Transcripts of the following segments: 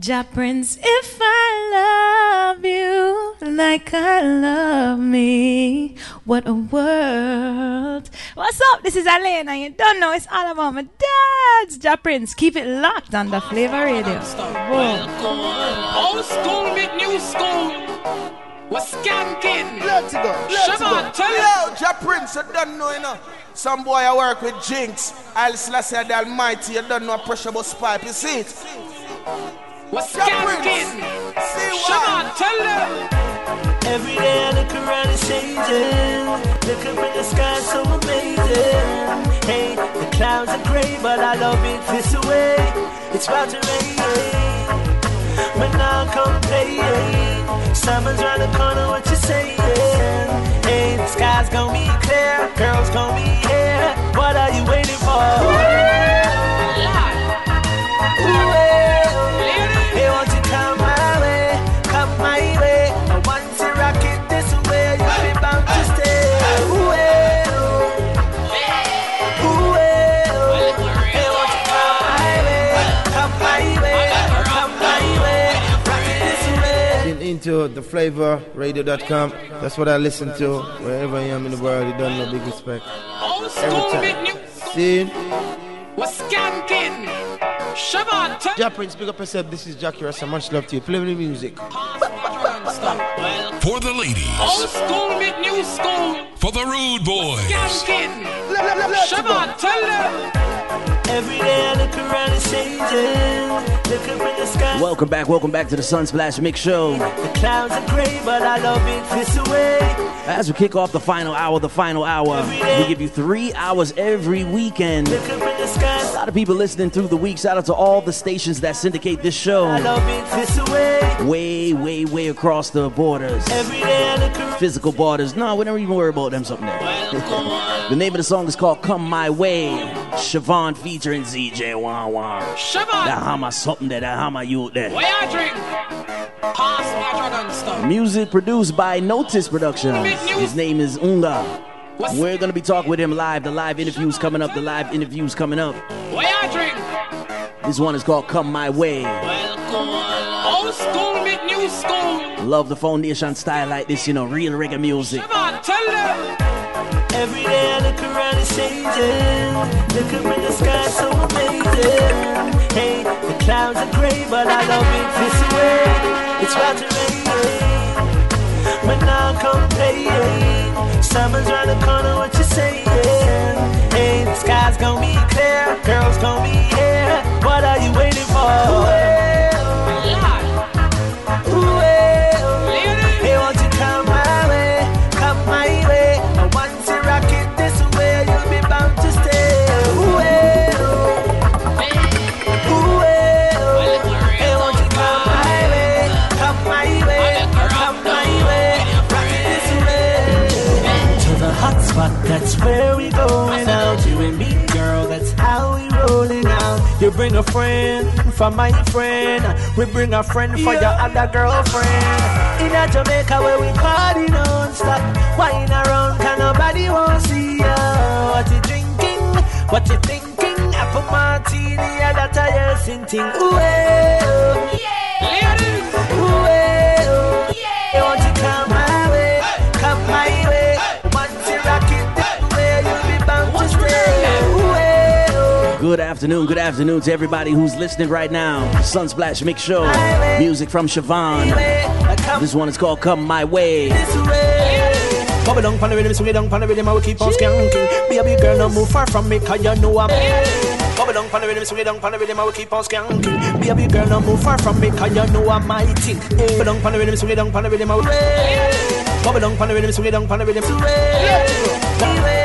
Jah Prince, if I love you like I love me, what a world. What's up? This is Elena. You don't know it's all about my dad's Jah Prince. Keep it locked on the Flavor Radio. Old school meet new school. We're skanking. Let's go. Let's Shabbat, go. tell Yo, Jah Prince, you don't know, you know. Some boy I work with Jinx. I'll slash the Almighty. You don't know pressure bus pipe. You see it? We're Jah Prince. Shabbat, tell them. Every day I look around it's changing. Look up in the sky, so amazing. Hey, the clouds are gray, but I love it this way. It's about to rain. But now come play. Summer's round the corner, what you saying? Hey, the sky's gonna be clear, girls gonna be here. What are you waiting for? Way. In, into the That's what I listen to wherever I am in the world. You don't know big respect. Old Every school meet time. new See? We're skanking. Shabbat, tell Jah Prince, big up yourself. This is Jackie Rasta. Much love to you. Play the music. For the ladies, Old school meet new school. for the rude boys, Skanking. Shabbat, tell them. Every day I look around it's changing. Look up in the sky. Welcome back, welcome back to the Sunsplash Mix Show. The clouds are gray, but I love it this way. As we kick off the final hour, the final hour, we give you three hours every weekend. Look up in the sky. A lot of people listening through the week. Shout out to all the stations that syndicate this show. I love it this way. Way, way, way across the borders. Every day I look. Physical borders. No, we don't even worry about them something there. the name of the song is called Come My Way. Chevaughn featuring ZJ Wan Wan. That Shabbat. hammer something there, that hammer you there. Where you drink? Pass me a dragon stuff. Music produced by Notice Productions. His name is Unga. What's We're gonna be talking with him live. The live interviews coming up. The live interviews coming up. Where you drink? This one is called Come My Way. Old school meet new school. Love the foundation style like this, you know, real reggae music. Shabbat, tell them. Every day I look around it's changing. Look up in the sky, so amazing. Hey, the clouds are gray, but I love it this way. It's about to rain. But now come play. Summer's round the corner, what you saying? Hey, the sky's gonna be clear, girls gonna be here. What are you waiting for? Bring a friend for my friend. We bring a friend for your other girlfriend. In a Jamaica where we party non-stop. Wine around, can nobody want see ya. What you drinking? What you thinking? Apple martini, yeah, that I hear sinting. Ooh, oh. Ladies. Good afternoon, good afternoon to everybody who's listening right now. Sunsplash Mix Show. Music from Chevaughn. This one is called Come My Way. this way. Bubble down pon the rhythm, swing it down pon the rhythm, I will keep on skanking. Baby girl, no move far from me, cause you know I'm Bubble down pon the rhythm, swing it down pon the rhythm, I will keep on skanking. Baby girl, no move far from me, cause you know I'm my thing. Bubble down pon the rhythm, swing it down pon the rhythm, I will Bubble down pon the rhythm, swing it down pon the rhythm. Rock it this way.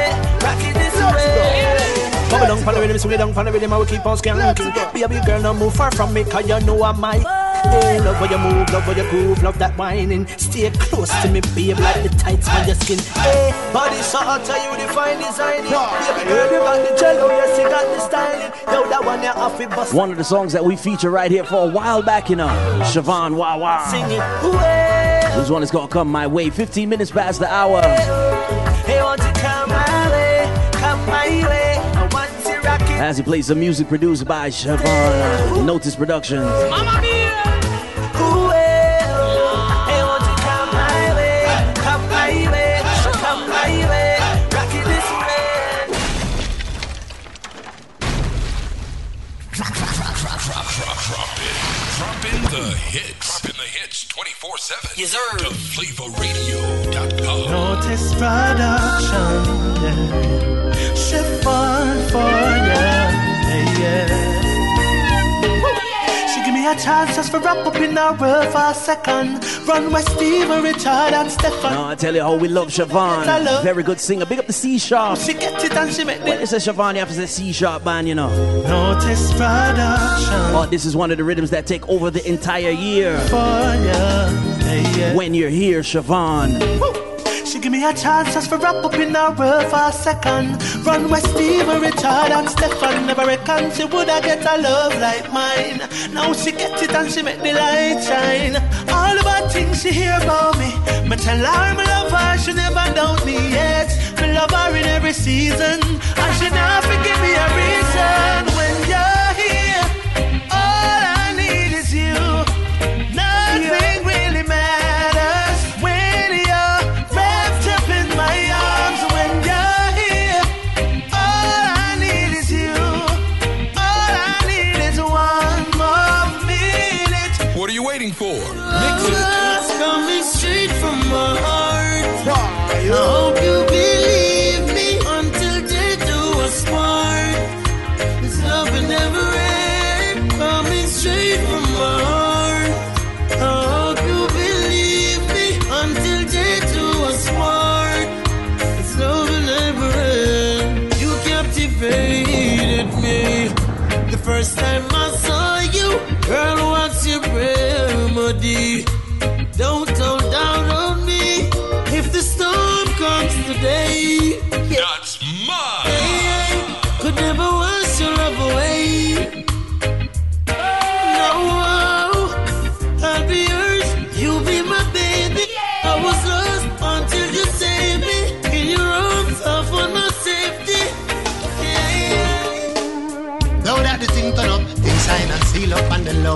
Bubble down pon the swing it down pon the I will keep on skanking. Baby girl, no move far from me, cause you know I'm my Hey, love how you move, love how you groove, love that whining. Stay close to me, babe, like the tights on your skin. Hey, body so hot, how you define designing. Baby girl, you got the jello, oh, yes, you got the styling. Yo, that one you off it, bust. One of the songs that we feature right here for a while back, you know. Chevaughn Wah Wah. Sing it. Hey, This one is called Come My Way. 15 minutes past the hour. hey, want you come my way, come my way. As he plays the music produced by Chevaughn Notice Productions. She give a chance just for wrap up in a world for a second. Run with Steve and Richard and Stefan. Now I tell you how we love Chevaughn. Very good singer. Big up the C sharp. She get it and she make When me a Chevaughn, you have to say C sharp band, you know. notice production But this is one of the rhythms that take over the entire year. for yeah, yeah. When you're here, Chevaughn. Woo! Give me a chance just for wrap up in a world for a second. Run with Steve, Richard, and Stefan. Never reckon she woulda get a love like mine. Now she get it and she make the light shine. All about things she hear about me. Me tell her me love her, she never doubt me yet. Me love her in every season, and she never forgive me a reason.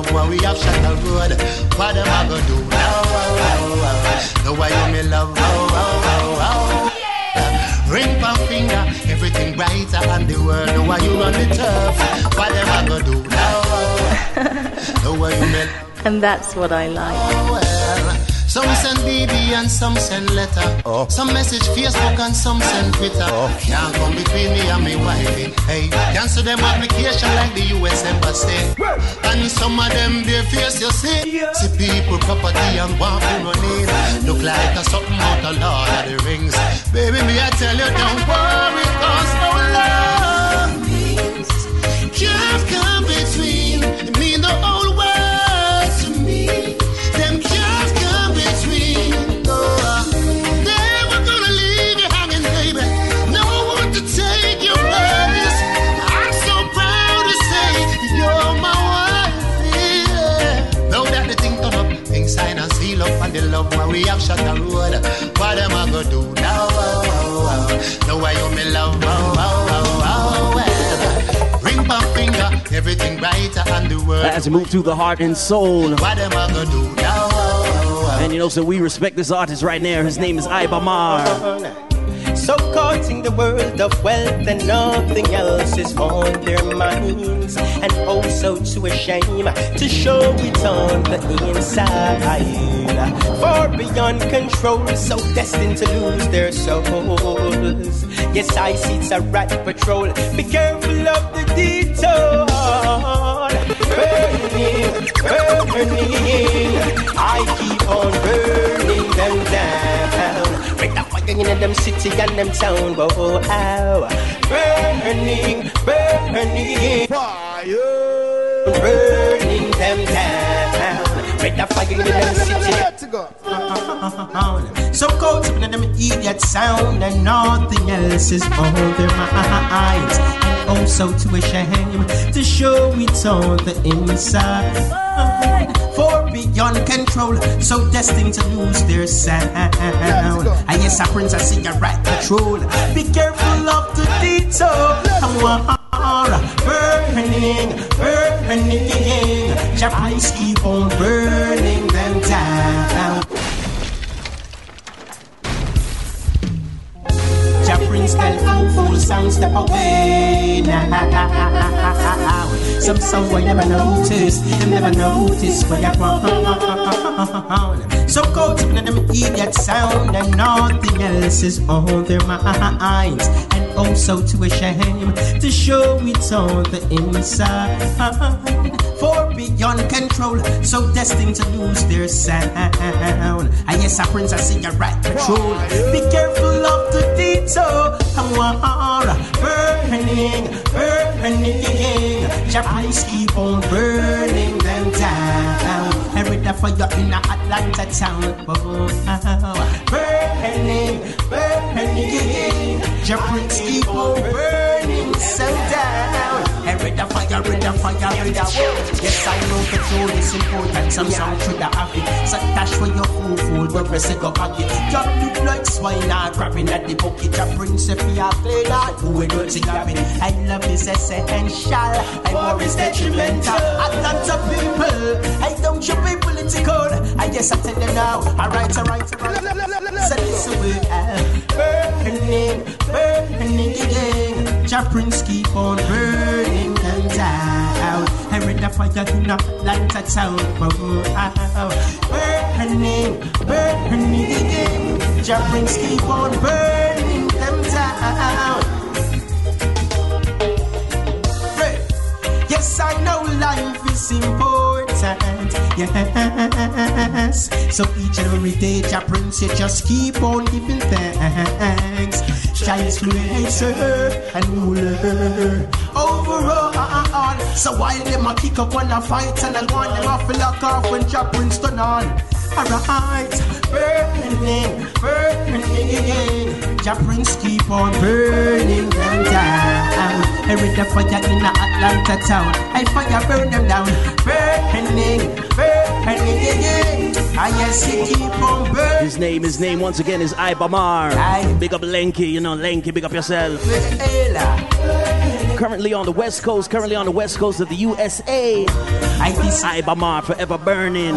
Love we have shot road. What am I gonna do now? Oh, oh, oh. Why you me love? Oh, oh, oh, oh. Ring my finger, everything brighter and the world know why you run the turf. What am I gonna do now? Oh, why you me And that's what I like. Oh, Oh. Some send BB and some send letter. Oh. Some message Facebook and some send Twitter. Oh. Can't come between me and me wifey. Hey, cancel them application like the US embassy. And some of them their face you see. See people property and want to run in. Look like a something out of Lord of the Rings. Baby, me I tell you don't worry, cause no love means can't come between me and the whole up, and the love where we have shut the road. What am I gonna do now? Oh, oh, oh. Know why you me love? Oh, oh, oh, oh, well. Ring my finger, everything brighter and the world. As we move through the heart and soul. What am I gonna do now? And you know, so we respect this artist right now. His name is Iba Mahr. So caught in the world of wealth and nothing else is on their minds. So to a shame to show it on the inside. Far beyond control, so destined to lose their souls. Yes, I see it's a rat patrol. Be careful of the detour. Burning, burning. I keep on burning them down. Break the fire in them city and them town. Whoa, oh. Burning, burning. Burning them down. Break the fire in them city. So cold, some of them idiot sound, and nothing else is on their minds. And oh, so to a shame to show it's on the inside. For beyond control, so destined to lose their sound. I yes, a prince, I see a rat patrol. Be careful of the detail. detour. Burning, burning. Japanese keep on burning them down. Prince tell fool fool sound step away now. Some sound boy never notice, never notice where you're from. So caught up in them idiot sound and nothing else is on their minds. And so to a shame to show it on the inside. For beyond control, so destined to lose their sound. I yes, I prince, I see right patrol. Be careful of the detour. War burning, burning. Japanese keep on burning them down. Day for you in Atlanta town. Oh, burning, burning. Japanese keep on burning so down. Every day fire, every day fire, every day war. Yes, I know control is important. Some sound should have it. So dash for your fool, fool, but rest it go pocket. You look like swine, are grabbing at the bucket. Your prince, if you are clean, out, who ain't dirty grabbing. I love is essential, and war is detrimental. Atlanta people, I don't you be political. I guess I tell you now, alright, alright, alright. So this way, burning, burning again. Prince keep on burning them down. I the fire in Atlanta town. Burning, burning again. Prince keep on burning them down. Hey. Yes, I know life is important. Yes. So each and every day, your prince, you just keep on giving thanks. Child's creator and ruler overall. So while them a kick up when a fight and I want them off lock off when your prince turn on. Alright, burning, burning. Your prince keep on burning them down. Every day fire in a Atlanta town. I fire burn them down. Burning, His name, his name once again is Iba Mahr. Big up Lenky, you know, Lenky, big up yourself. Currently on the west coast, currently on the west coast of the USA. Iba Mahr forever burning.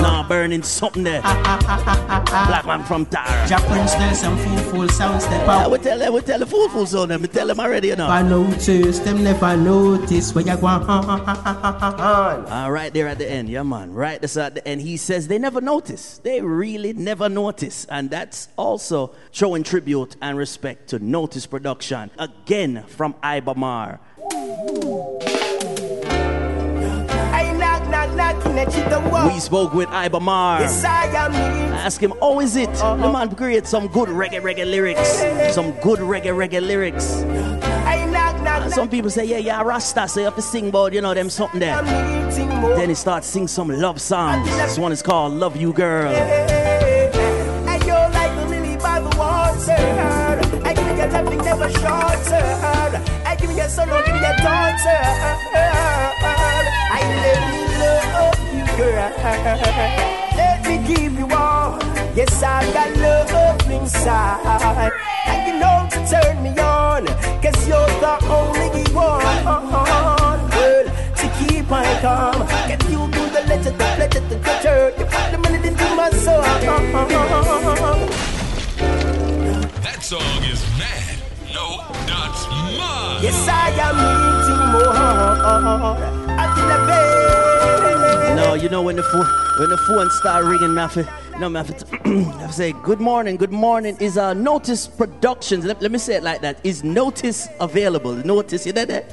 Nah, burning something there. Black man from Tara. Jah Prince tell some fool fool sounds step I would tell them, we tell the fool fool on them, we tell them already, you know. Never notice, them never notice where you going. Uh, right there at the end, yeah, man. Right there at the end. He says they never notice. They really never notice. And that's also showing tribute and respect to Notice Production. Again from Iba Mahr. I We spoke with Iba Mahr. Yes, I am me. Ask him, how is it? Uh-huh. The man create some good reggae, reggae lyrics. Some good reggae, reggae lyrics. Knock, Some people say, yeah, yeah, Rasta, so you have to sing about, you know, them something there. Then he starts sing some love songs. This one is called Love You Girl. And you're like the lily by the water. I give you nothing never shorter. I give you a son, I give you a daughter. I me you, girl. Let me give you all. Yes, I've got love inside. And you know to turn me on. Cause you're the only one. Girl, to keep my calm. Get you to the letter, the pleasure, the treasure. You put the melody into my soul. That song is mad. No, that's mine. Yes, I am needing more. Until the No, you know when the phone when the phone start ringing, me have to, no, me have to, I say good morning, good morning. Is uh, Notice Productions? Let, let me say it like that. Is Notice available? Notice, you know that?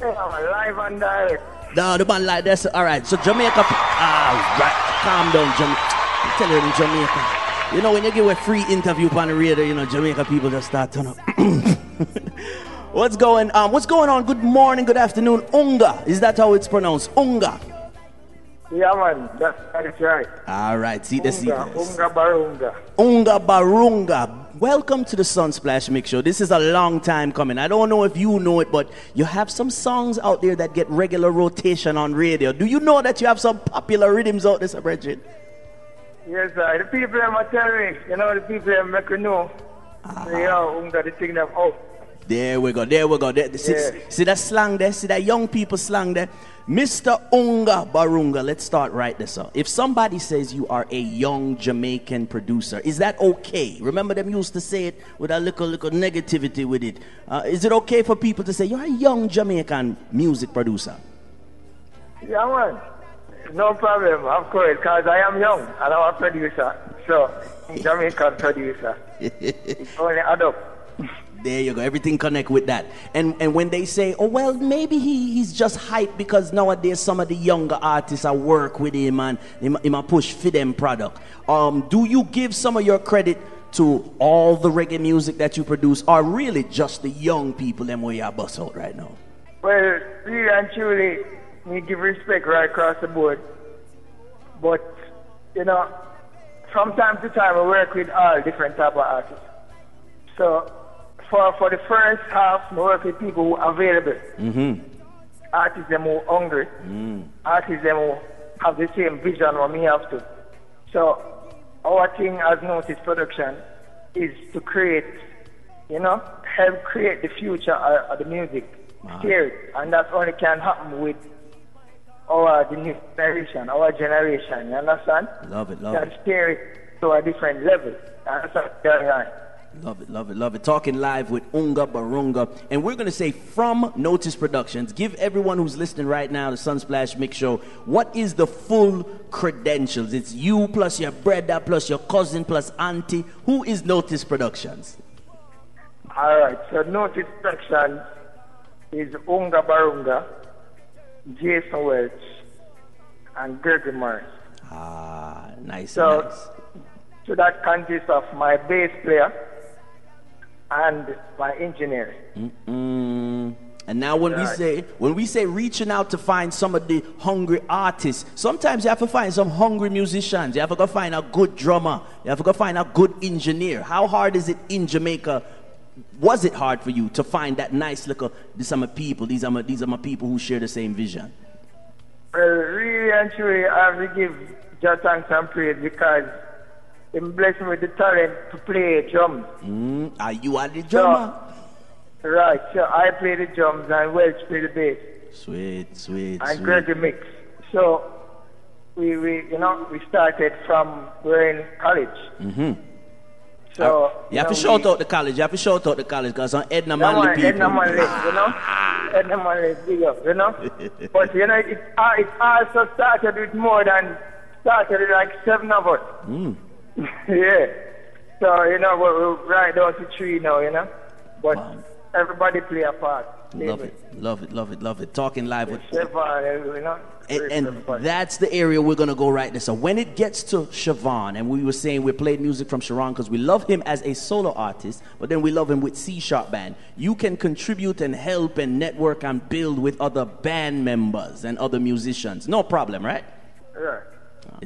live and direct. No, the man like this. All right, so Jamaica. Ah, right. Calm down, Jamaica. Tell you in Jamaica. You know when you give a free interview on the radio, you know Jamaica people just start turn up. what's going um What's going on? Good morning, good afternoon, Unga. Is that how it's pronounced? Unga. Yeah, man, that's, that's right. All right, see the see Unga, this. Unga Barunga. Unga Barunga. Welcome to the Sunsplash Mix Show. This is a long time coming. I don't know if you know it, but you have some songs out there that get regular rotation on radio. Do you know that you have some popular rhythms out there, Sir Bridget? Yes, sir. The people them are telling me, you know, the people them make you know. Ah. Say, yo, Unga, the thing them out. There we go. There we go. There, see, Yeah. see that slang there? See that young people slang there? Mr. Unga Barunga, let's start right this up. If somebody says you are a young Jamaican producer, is that okay? Remember them used to say it with a little, little negativity with it. Uh, is it okay for people to say you're a young Jamaican music producer? Yeah, man. No problem, of course, because I am young and I'm a producer. So, Jamaican producer. It's only up. There you go. Everything connect with that. And and when they say, oh well, maybe he, he's just hype because nowadays some of the younger artists I work with him and him, him a push for them product. Um, do you give some of your credit to all the reggae music that you produce, or really just the young people them where you bust out right now? Well, really and truly, we give respect right across the board. But, you know, from time to time, we work with all different type of artists. So, for, for the first half, we work with people who are available. Mm-hmm. Artists them who are hungry. Artists them who have the same vision what me have to. So, our thing as Notice Production is to create, you know, help create the future of, of the music. Here, and that only can happen with our generation, our generation. You understand? Love it, love can it. steer it to a different level. That's what I'm. Love it, love it, love it. Talking live with Unga Barunga. And we're going to say from Notice Productions, give everyone who's listening right now, the Sunsplash Mix Show, what is the full credentials? It's you plus your brother plus your cousin plus auntie. Who is Notice Productions? All right. So Notice Productions is Unga Barunga, Jason Welch, and Gregory Morris. Ah, nice, So, nice. so that consists of my bass player and my engineer. Mm. And now when we say when we say reaching out to find some of the hungry artists, sometimes you have to find some hungry musicians. You have to go find a good drummer. You have to go find a good engineer. How hard is it in Jamaica? Was it hard for you to find that nice little these are my people, these are my these are my people who share the same vision? Well, really and truly, I have to give just thanks and praise because He blessed me with the talent to play drums. Mm, are you are the drummer? Right, so I play the drums and Welch play the bass Sweet, sweet, and sweet. Gregory mix. So we, we, you know, we started from we're in college. Mm-hmm. So You have know, to shout we- out the college. You have to shout out the college because on Edna Manley man, people. Edna Manley, you know? Edna Manley, big up, you know? but, you know, it, uh, it also started with more than, started with like seven of us. Mm. yeah. So, you know, we're, we're right down to three now, you know? But everybody play a part. Love it, love it, love it, love it. Talking live with Chevaughn, uh, you know? and, and that's the area we're gonna go right there. So when it gets to Chevaughn, and we were saying we played music from Sharon because we love him as a solo artist, but then we love him with C Sharp Band. You can contribute and help and network and build with other band members and other musicians. No problem, right? Yeah.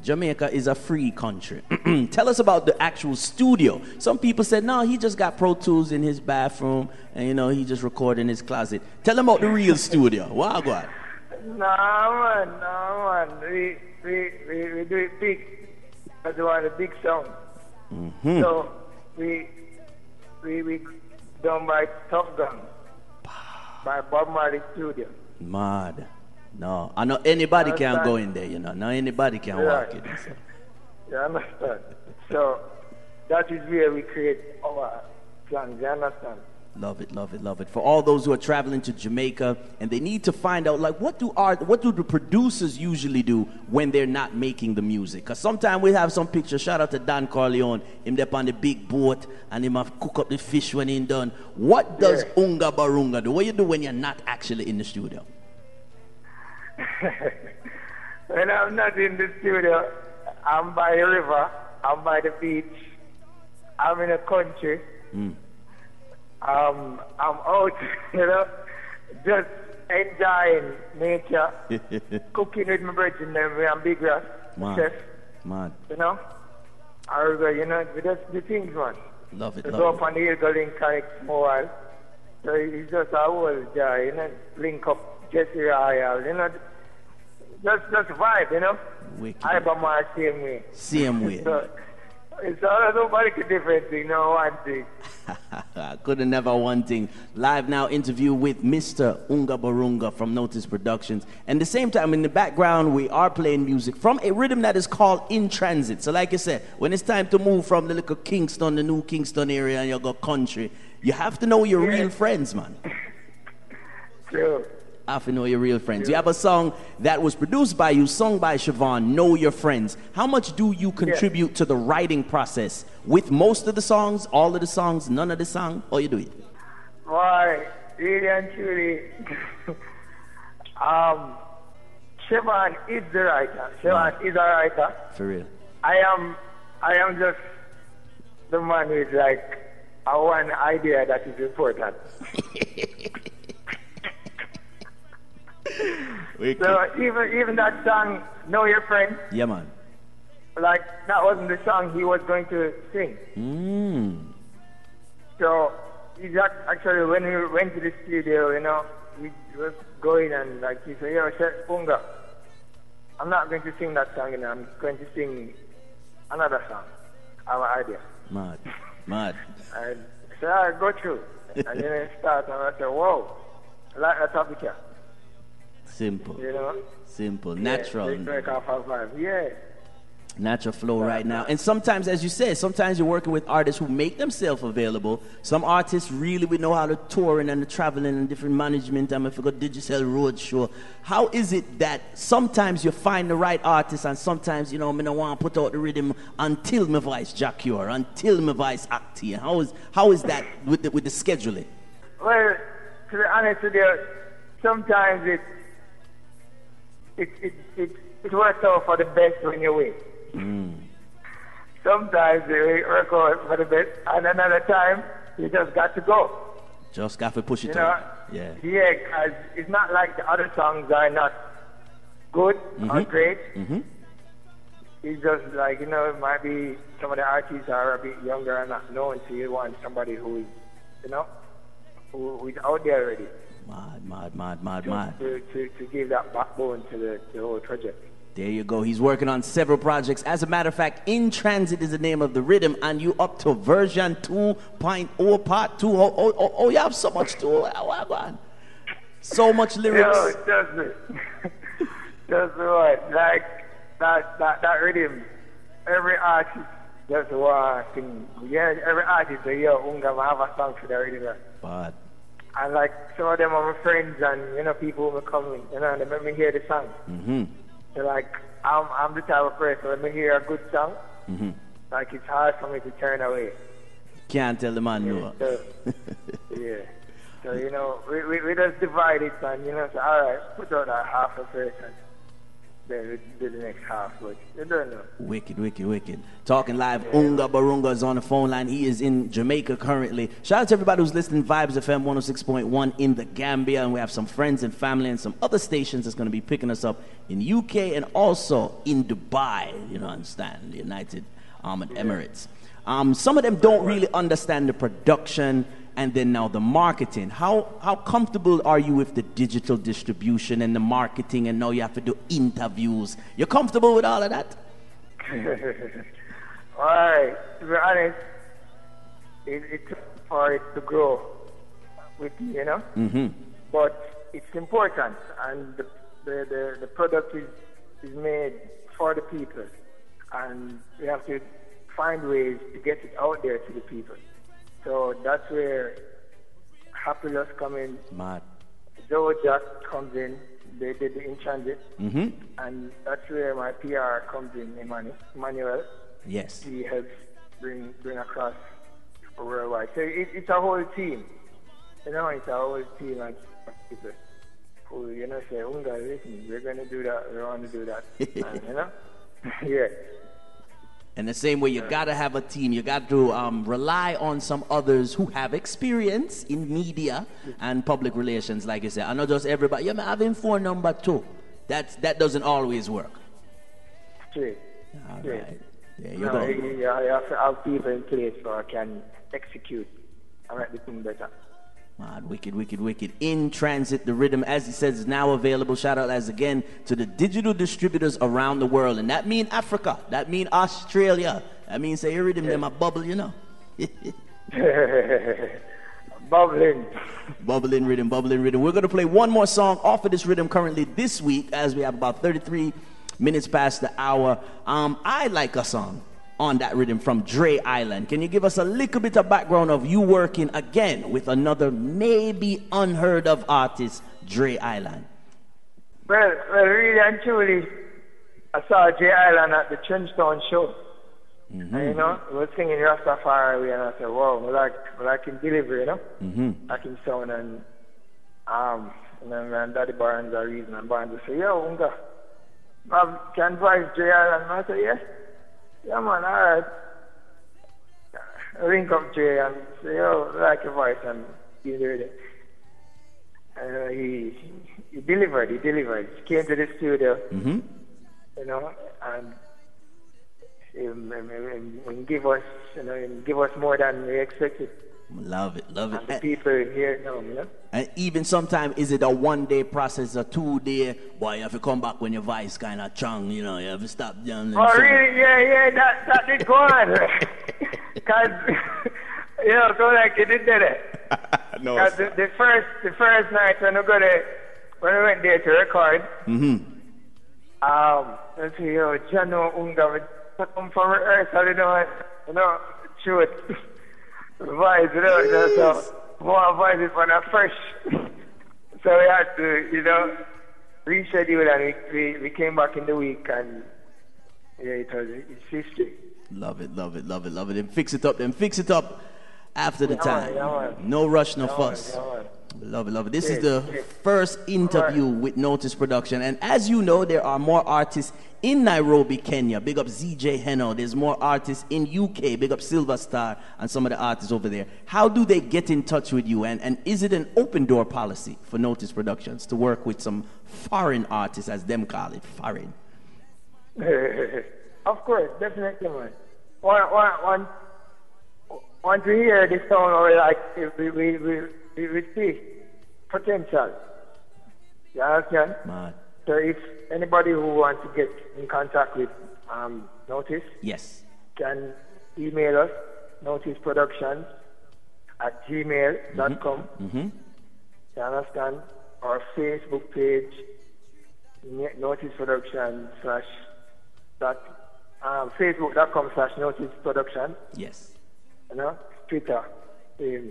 Jamaica is a free country. Tell us about the actual studio. Some people said, no, he just got Pro Tools in his bathroom and, you know, he just recorded in his closet. Tell them about the real studio. Wow, God. Nah, man, nah, man. We, we, we, we do it big. Because we want a big sound. Mhm. So, we, we, we done by Tuff Gong. By Bob Marley Studio. Mad. No, I know anybody can Understand? go in there, you know. No, anybody can walk in. So. You understand? So, that is where we create our plans. You understand? Love it, love it, love it. For all those who are traveling to Jamaica and they need to find out, like, what do art, what do the producers usually do when they're not making the music? Because sometimes we have some pictures. Shout out to Don Corleon, him there on the big boat and him have cook up the fish when he done. What does Unga Barunga do? What you do when you're not actually in the studio? when I'm not in the studio, I'm by the river, I'm by the beach, I'm in the country, Mm. um, I'm out, you know, just enjoying nature, cooking with my brethren, am big grass, Mad. chef, Mad. you know. I go, you know, we just the things, man. Love it, We love go it. up on the hill, go link connect more. So it's just a whole joy, you know, link up Jesse Royal, you know, just just vibe, you know. Wicked. I but my same way. Same way. so, it's all nobody can different thing, no one thing. Uh, couldn't never one thing. Live now interview with Mr. Unga Barunga from Notice Productions. And the same time, in the background, we are playing music from a rhythm that is called In Transit. So, like I said, when it's time to move from the little Kingston, the new Kingston area, and you go country, you have to know your real friends, man. True. Have to know your real friends. You have a song that was produced by you, sung by Chevaughn, Know Your Friends. How much do you contribute to the writing process? With most of the songs, all of the songs, none of the song, or you do it? Why, really and truly, um, Chevaughn is the writer. Chevaughn is a writer. For real. I am, I am just the man who is like a one idea that is important. so even even that song, Know Your Friend, Yeah, man. like that wasn't the song he was going to sing. Mm. So he's actually when we went to the studio, you know, we was going and like he said, "Yo, Chef Bunga, I'm not going to sing that song, you know. I'm going to sing another song, our idea." Mad. Mad. And so I go through, and then it start, and I said, "Whoa, I like that topic here." Simple. You know, Simple. Yeah, Natural. break off our vibe. Yeah. Natural flow right now. And sometimes, as you said, sometimes you're working with artists who make themselves available. Some artists really we know how to touring and the traveling and different management. I'm if you got Digital Road Show. How is it that sometimes you find the right artist and sometimes, you know, me don't want to put out the rhythm until my voice or until my voice act here. How is how is that with the, with the scheduling? Well, to be honest with you, sometimes it it it it, it works out for the best when you win. Mm. Sometimes it works out for the best, and another time you just got to go. Just got to push it You know. Yeah. Yeah, because it's not like the other songs are not good or Mhm. great. Mm-hmm. It's just like, you know, it might be some of the artists are a bit younger and not known, so you want somebody who is, you know, who, who is out there already Mad, mad, mad, mad, to, mad. to, to, to give that backbone to the, the whole project. There you go. He's working on several projects. As a matter of fact, In Transit is the name of the rhythm, and you up to version 2.0 part 2. Oh, oh, oh, oh, you have so much to oh, oh, oh So much lyrics. Yo, just it. just what? Like, that, that, that rhythm, every artist just what to sing. Yeah, every artist say, yo, Unga, I have a song for that rhythm. But And like, some of them are my friends and, you know, people who come, you know, and they make me hear the song. mm-hmm. So like, I'm, I'm the type of person, when I hear a good song, Mm-hmm. like, it's hard for me to turn away. Can't tell the man no. So, yeah. So, you know, we, we, we just divide it and, you know, say, all right, put out that half a verse and then do the next half. But you don't know. Wicked, wicked, wicked. Talking live, Unga Barunga is on the phone line. He is in Jamaica currently. Shout out to everybody who's listening Vibes FM 106.1 in the Gambia. And we have some friends and family and some other stations that's going to be picking us up in UK and also in Dubai. You know, understand? The United Arab Emirates. Um, some of them don't really understand the production and then now the marketing. How how comfortable are you with the digital distribution and the marketing and now you have to do interviews? You're comfortable with all of that? all right. To be honest, it, it took for it to grow with me, you know? Mm-hmm. But it's important, and the, the, the, the product is, is made for the people, and we have to find ways to get it out there to the people. So that's where Happiness comes in, Mad. Joe Jack comes in, they did the in transit, Mm-hmm. and that's where my PR comes in, Emmanuel. Yes. He helps bring bring across worldwide. So it, it's a whole team. You know, it's a whole team of people who, you know, say, Unga, listen, we're going to do that, we want to do that. and, you know? yeah. And the same way, you gotta have a team. You got to um, rely on some others who have experience in media and public relations, like you said. I know just everybody. Yeah, man, having phone number two. That's that doesn't always work. Straight. All Straight. right. There you no, go. You, you have to have people in place so I can execute and make the thing better. Wicked, wicked, wicked. In transit, the rhythm, as he says, is now available. Shout out as again to the digital distributors around the world, and that mean Africa, that mean Australia, that means say rhythm them a bubble, you know. Bubbling. Bubbling rhythm, bubbling rhythm. We're going to play one more song off of this rhythm currently this week as we have about 33 minutes past the hour. Um, I like a song on that rhythm from Dre Island. Can you give us a little bit of background of you working again with another maybe unheard of artist, Dre Island? Well, well, really and truly, I saw Jay Island at the Trenchtown show. Mm-hmm. And, you know, he was singing Rastafari, and I said, wow, I like, I like him delivery, you know? Mm-hmm. Like him sound, and, um, and then and Daddy Barnes are reason, and Barnes would say, yo, Unga, I can voice Jay Island. And I said, yeah. Yeah, man, all right. I ring up Jay and say, yo, I like your voice, and he did it. Uh, he, he delivered, he delivered. He came to the studio, Mm-hmm. you know, and him, him, him, him give us, you know, him give us more than we expected. Love it, love it. And the people here now, you know. and even sometimes is it a one day process, a two day? Boy, you have to come back when your voice kind of strong, you know. You have to stop down. Oh, really? Yeah, yeah, that, that did go on. Because, you know, so like you did it. No, Because the, the first, the first night when we got it, when we went there to record, Mm-hmm. um, let's see, yo, Jano Unga, we come from rehearsal, you know, it, you know, shoot, voice, you know, know, so more voices when I fresh. so we had to, you know, reschedule and we, we, we came back in the week and, yeah, it was, it's history. Love it, love it, love it, love it. And fix it up, then fix it up after the time. man, yeah, man. No rush, no fuss. Love it, love it. This is the first interview with Notice Production. And as you know, there are more artists in Nairobi, Kenya. Big up ZJ Heno. There's more artists in UK. Big up Silver Star and some of the artists over there. How do they get in touch with you? And, and is it an open door policy for Notice Productions to work with some foreign artists, as them call it, foreign? of course, definitely. One, one, one, once we hear this song, or like we, we, we, we, we see potential. You understand? Mad. So if anybody who wants to get in contact with um, Notice Yes. can email us, noticeproductions at gmail.com. Mm-hmm. You understand? Our Facebook page, Notice Production slash dot um, Facebook.com slash Notice Production. Yes. You know, Twitter, um,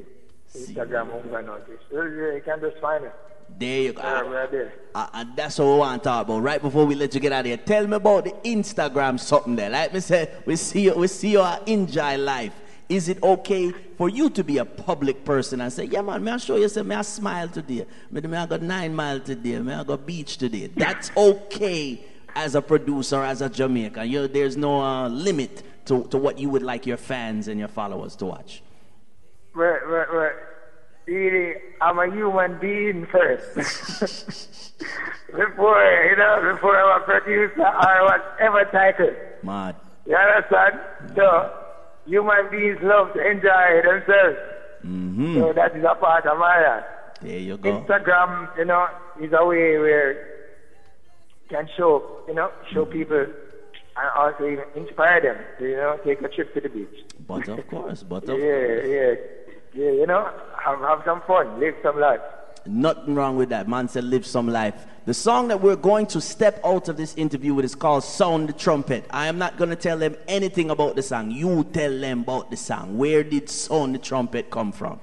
Instagram, Unga Notice. You you can just find it. There you go. We're there. Uh, and that's what we want to talk about. Right before we let you get out of here, tell me about the Instagram something there. Like me said, we see you, we see you uh, enjoy life. Is it okay for you to be a public person and say, yeah man, may I show you say, may I smile today? May, may I go nine mile today? May I go beach today? That's okay as a producer, as a Jamaican. You, there's no uh, limit to, to what you would like your fans and your followers to watch. We're, we're, really, I'm a human being first. before, you know, before I'm a producer or whatever title. Mad. You understand? So, human beings love to enjoy themselves. Mm-hmm. So that is a part of my life. There you go. Instagram, you know, is a way where you can show, you know, show people and also even inspire them to, you know, take a trip to the beach. But of course, but of Yeah, of yeah, yeah, you know, have, have some fun, live some life. Nothing wrong with that. Man said, live some life. The song that we're going to step out of this interview with is called Sound the Trumpet. I am not going to tell them anything about the song. You tell them about the song. Where did Sound the Trumpet come from?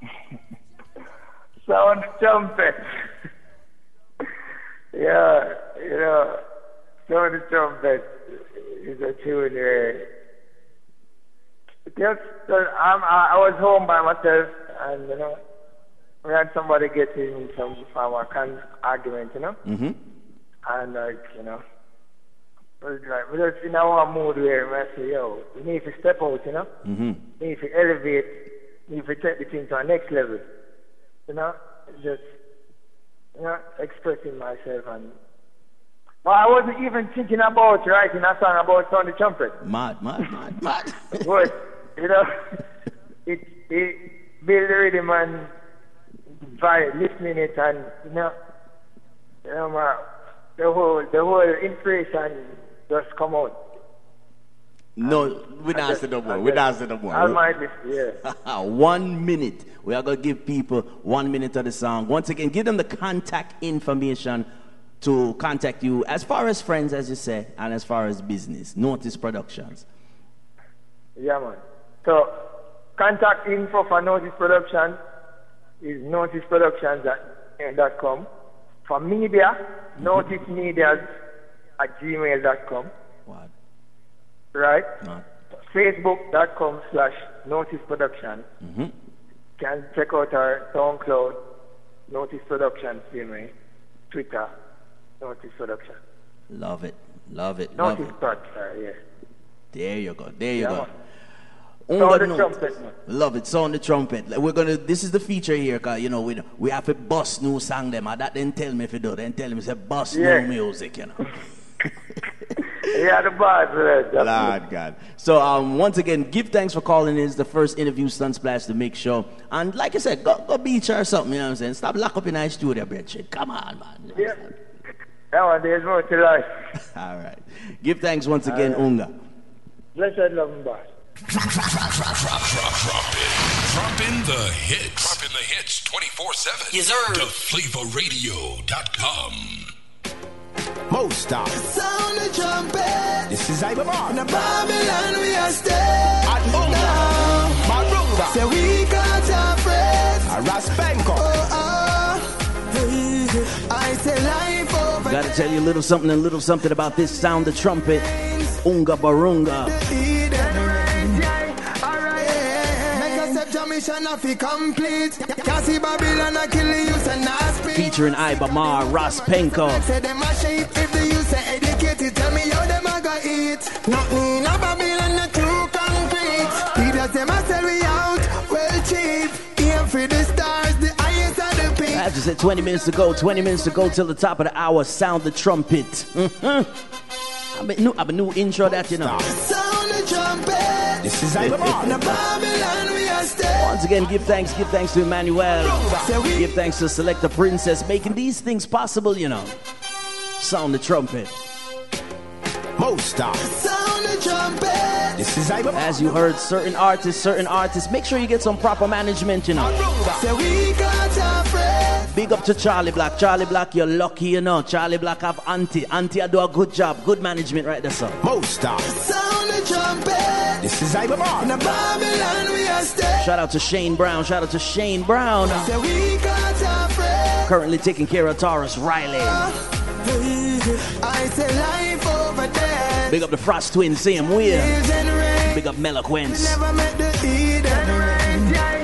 Sound the trumpet. yeah, you know, sound trumpet is a where just uh, I'm, I, I was home by myself and you know we had somebody get in some from con- argument, you know, Mm-hmm. and like you know. was Like, we just in our mood where we say, yo, we need to step out, you know? Mm-hmm. We need to elevate, we need to take the thing to our next level. You know, just you know, expressing myself and well, I wasn't even thinking about writing a song about the Trumpet. Mad, mad, mad, mad. But, you know, it it build the rhythm and by listening it and you know you know my, the whole the whole inspiration just come out. No, we not say no more. We say no more. Almighty, yeah. one minute. We are going to give people one minute of the song. Once again, give them the contact information to contact you as far as friends, as you say, and as far as business. Notice Productions. Yeah, man. So, contact info for Notice Productions is noticeproductions.com. For media, noticemedias at gmail.com. What? Right? Not. Facebook.com slash Notice Production. Mm-hmm. Can check out our SoundCloud, Notice Production, same way. Twitter, Production. Love it. Love it. Love it. Prod, yeah. There you go. There you Yeah, go. On Sound the note, trumpet, man. Love it. Sound the trumpet. Like, We're gonna. This is the feature here, cause you know we we have to bust new song them. And that then tell me if you do. Then tell me say bust Yeah. new music. You know. Yeah, the boss, right? Lord God. So um, once again, give thanks for calling. in. It's the first interview Sunsplash to make sure. And like I said, go go beach or something. You know what I'm saying? Stop lock up in our studio, bitch. Come on, man. Yeah. There's more to life. All right. Give thanks once again, All right. Unga. Blessed love and boss. Drop, drop, drop, drop, drop, drop, drop it. Drop in the hits. Drop in the hits 24 7. Yes, sir. To flavorradio.com. Most of. Sound the trumpet. This is Iba Mahr. In the Babylon we are staying. At Unga. Marunga. Say we got our friends. A Raspenko. Oh, oh. Gotta tell you a little something, a little something about this sound, the trumpet. Unga Barunga. And. Featuring Iba Mahr, Ross Penko. Say them a sheep if the youth say educated. Tell me how them a go eat. Nothing in the peak. I just said 20 minutes to go, 20 minutes to go till the top of the hour. Sound the trumpet. Mm-hmm. I'm a new, I'm a new intro that you know. Sound the trumpet. This is In Iba Mahr. Babylon we are staying. Once again, give thanks, give thanks to Emmanuel. Give thanks to Select Selector Princess making these things possible, you know. Sound the trumpet. Most of. Sound the trumpet. This is Iba Mahr. As you heard, certain artists, certain artists, make sure you get some proper management, you know. Say we got our friends. Big up to Charlie Black. Charlie Black, you're lucky, you know. Charlie Black have Auntie. Auntie, I do a good job. Good management right there, sir. Most of. Sound the trumpet. This is In Babylon we are staying. Shout out to Shane Brown. Shout out to Shane Brown. We got. Currently taking care of Tarrus Riley. I say life over. Big up the Frost Twins, same way. Lives and reigns. Big up Meloquence.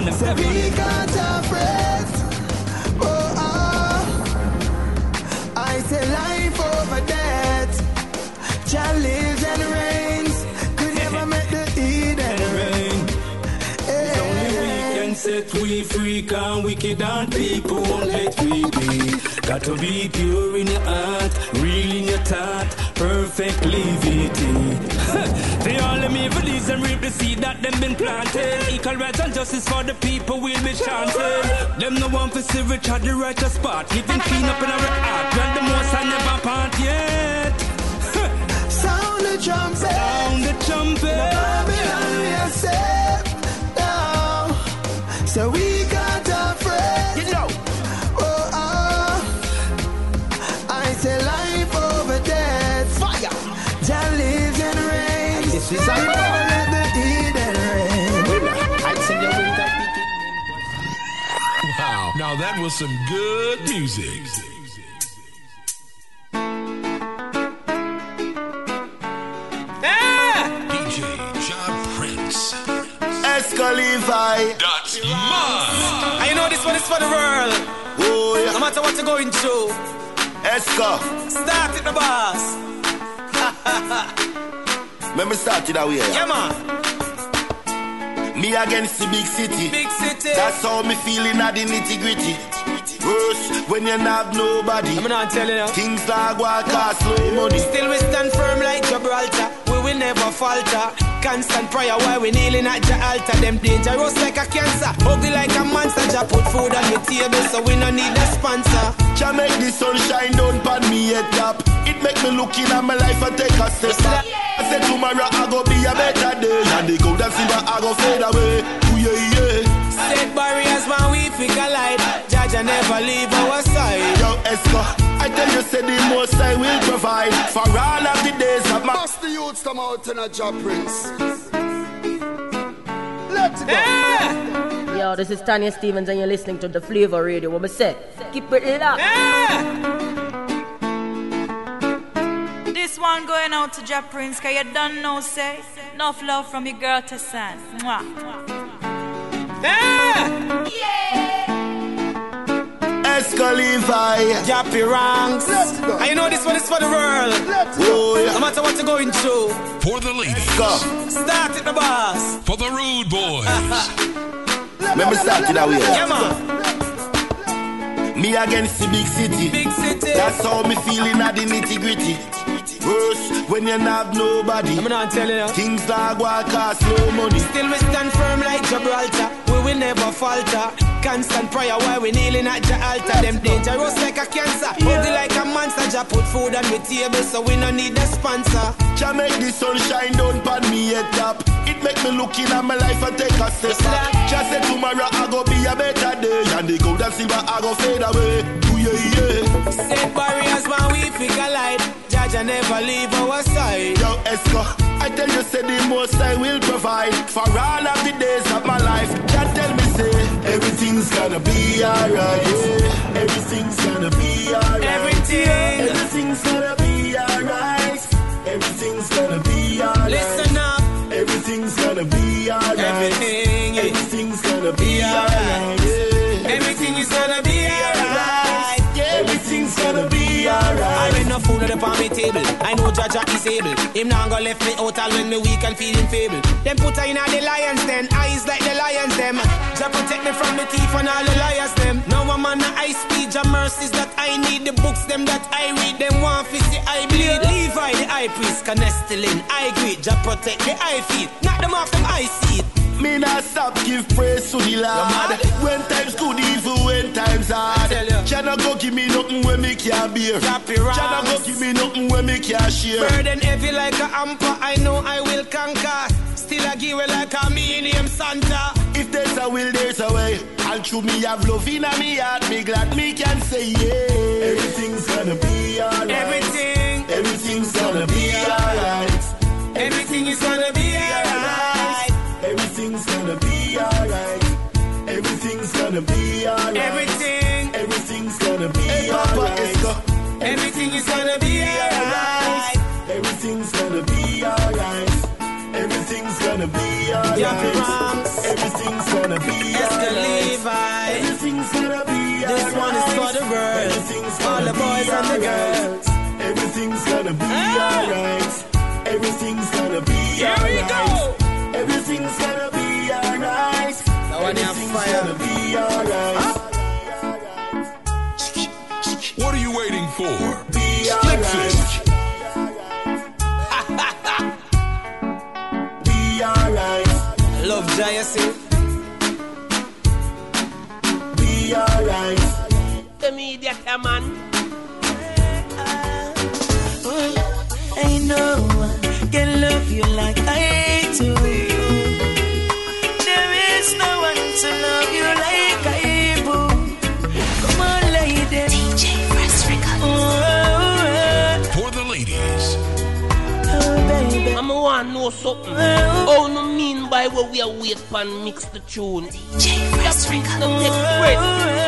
on them, step on them, Say step on we our friends. Oh, oh. I say life over death. Jah lives and reigns. Could never make the Eden rain. can set we free, can wicked and people won't let we be. Got to be pure in your heart, real in your thought, perfect levity. they all them evil deeds and reap the seed that them been planted. Equal rights and justice for the people will be chanted. Them no one for see rich at the righteous spot, living clean up in our heart. Well, the most I never part yet. Sound the trumpet. Sound the trumpet. Babylon we are safe now. So we that was some good music. Ah! DJ John Prince. Esco Levi. Dot mine. I know this one is for the world. Oh, No matter what you're going through, Esco. start it, the boss. Remember started that way. Yeah, man. Me against the big city. Big city. That's how me feeling at the nitty gritty. Worse when you not have nobody. I'm not telling you. Things like what cost slow money. Still we stand firm like Gibraltar. We will never falter. Constant prayer while we kneeling at your altar. Them dangerous like a cancer. Ugly like a monster. Just put food on the table so we no need a sponsor. Can make the sunshine down pan me head top. It make me look in at my life and take a step back. I said tomorrow I go be a better day. And the gold and silver I go fade away. Ooh, yeah, yeah. Set barriers man we pick a light. Jaja never leave our side. Yo, Esco, I tell you, say the most I will provide for all of the days of my. Bust the youths come out in a job prince. Let's go. Eh! Yo, this is Tanya Stephens, and you're listening to the Flavor Radio. What me say? Keep it locked. This one going out to Jah Prince, cause you don't know, say. Enough love from your girl to son. Mwah. Esco Levi. Jappy ranks. I know this one is for the world. Oh, yeah. No matter what you're going through. For the ladies. Start it, the boss. For the rude boys. Remember started that way. Yeah, man. Me against the big city. Big city. That's how me feeling at the nitty gritty. Worse when you have nobody. I'm not telling you. Things like what cost no money. Still we stand firm like Gibraltar. We will never falter. Constant prayer while we kneeling at your altar. Them dangerous like a cancer. Ugly like a monster. Just put food on the table so we no need a sponsor. Can make the sunshine down pan me head top. It make me look in at my life and take a step back. Just say tomorrow I go be a better day. And the gold and silver I go fade away. Yeah, yeah. Set barriers man we pick a light. Jaja never leave our side. Yo, Esco, I tell you, say the most I will provide for all of the days of my life. Can tell me, say everything's gonna be alright. Yeah. Everything's gonna be alright. Everything. Everything's gonna be alright. Everything's gonna be alright. Listen the table. I know Jaja is able. Him now go left me out all when me weak and feeling feeble. Them put her in a the lions den, eyes like the lions them. Jah protect me from the thief and all the liars them. Now I'm on the high speed, Jah mercies that I need. The books them that I read, them want to see I bleed. Levi the high priest, Canestilin, I greet. Jah protect the eye feet, knock them off them eye seat. Me not stop give praise to the Lord. When times good, even when times hard. tell ya. Jana go give me nothing when me can't bear. Jappy Jana go give me nothing when me can't share. Burden heavy like a hamper, I know I will conquer. Still I give it like a medium Santa. If there's a will, there's a way. And through me have love in a me heart, me glad me can say yeah. Everything's gonna be alright. Everything, Everything's gonna be alright. everything is gonna be gonna be alright. Everything, Everything's gonna be alright. everything is gonna be alright. Everything's gonna be alright. Everything's gonna be alright. Everything's gonna be alright. Everything's gonna be alright. This one is for the world. Everything's All the boys be and the girls. Everything's gonna be Ah. alright. Everything's gonna be Here we alright. go. Everything's gonna be alright. That one fire. gonna be alright. What are you waiting for? Be Fix alright. it. Be alright. Love Jayasi. Be alright. The media man. Know something. Oh, no mean by what we are wait pan mix the tune. DJ Fresh No take bread.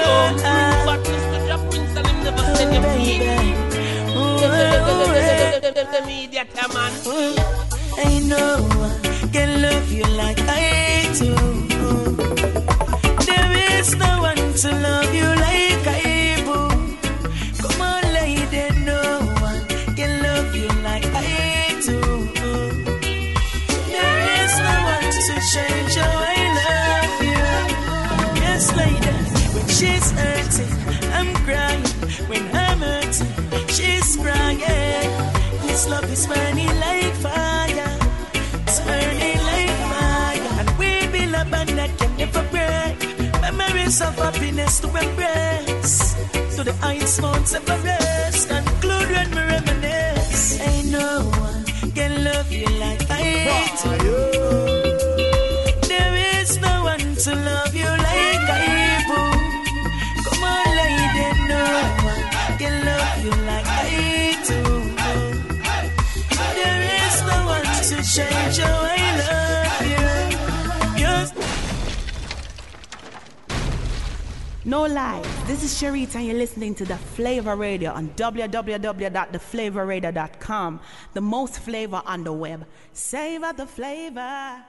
Don't bring back Mr. Prince and him never send him baby. The media man. Ain't no one can love you like I do. Of happiness to embrace. To the heights, Mount Everest. Conclude when we reminisce. Ain't no one can love you like I do. No lies. This is Sharita, and you're listening to the Flavor Radio on www.theflavorradio.com. The most flavor on the web. Savor the flavor.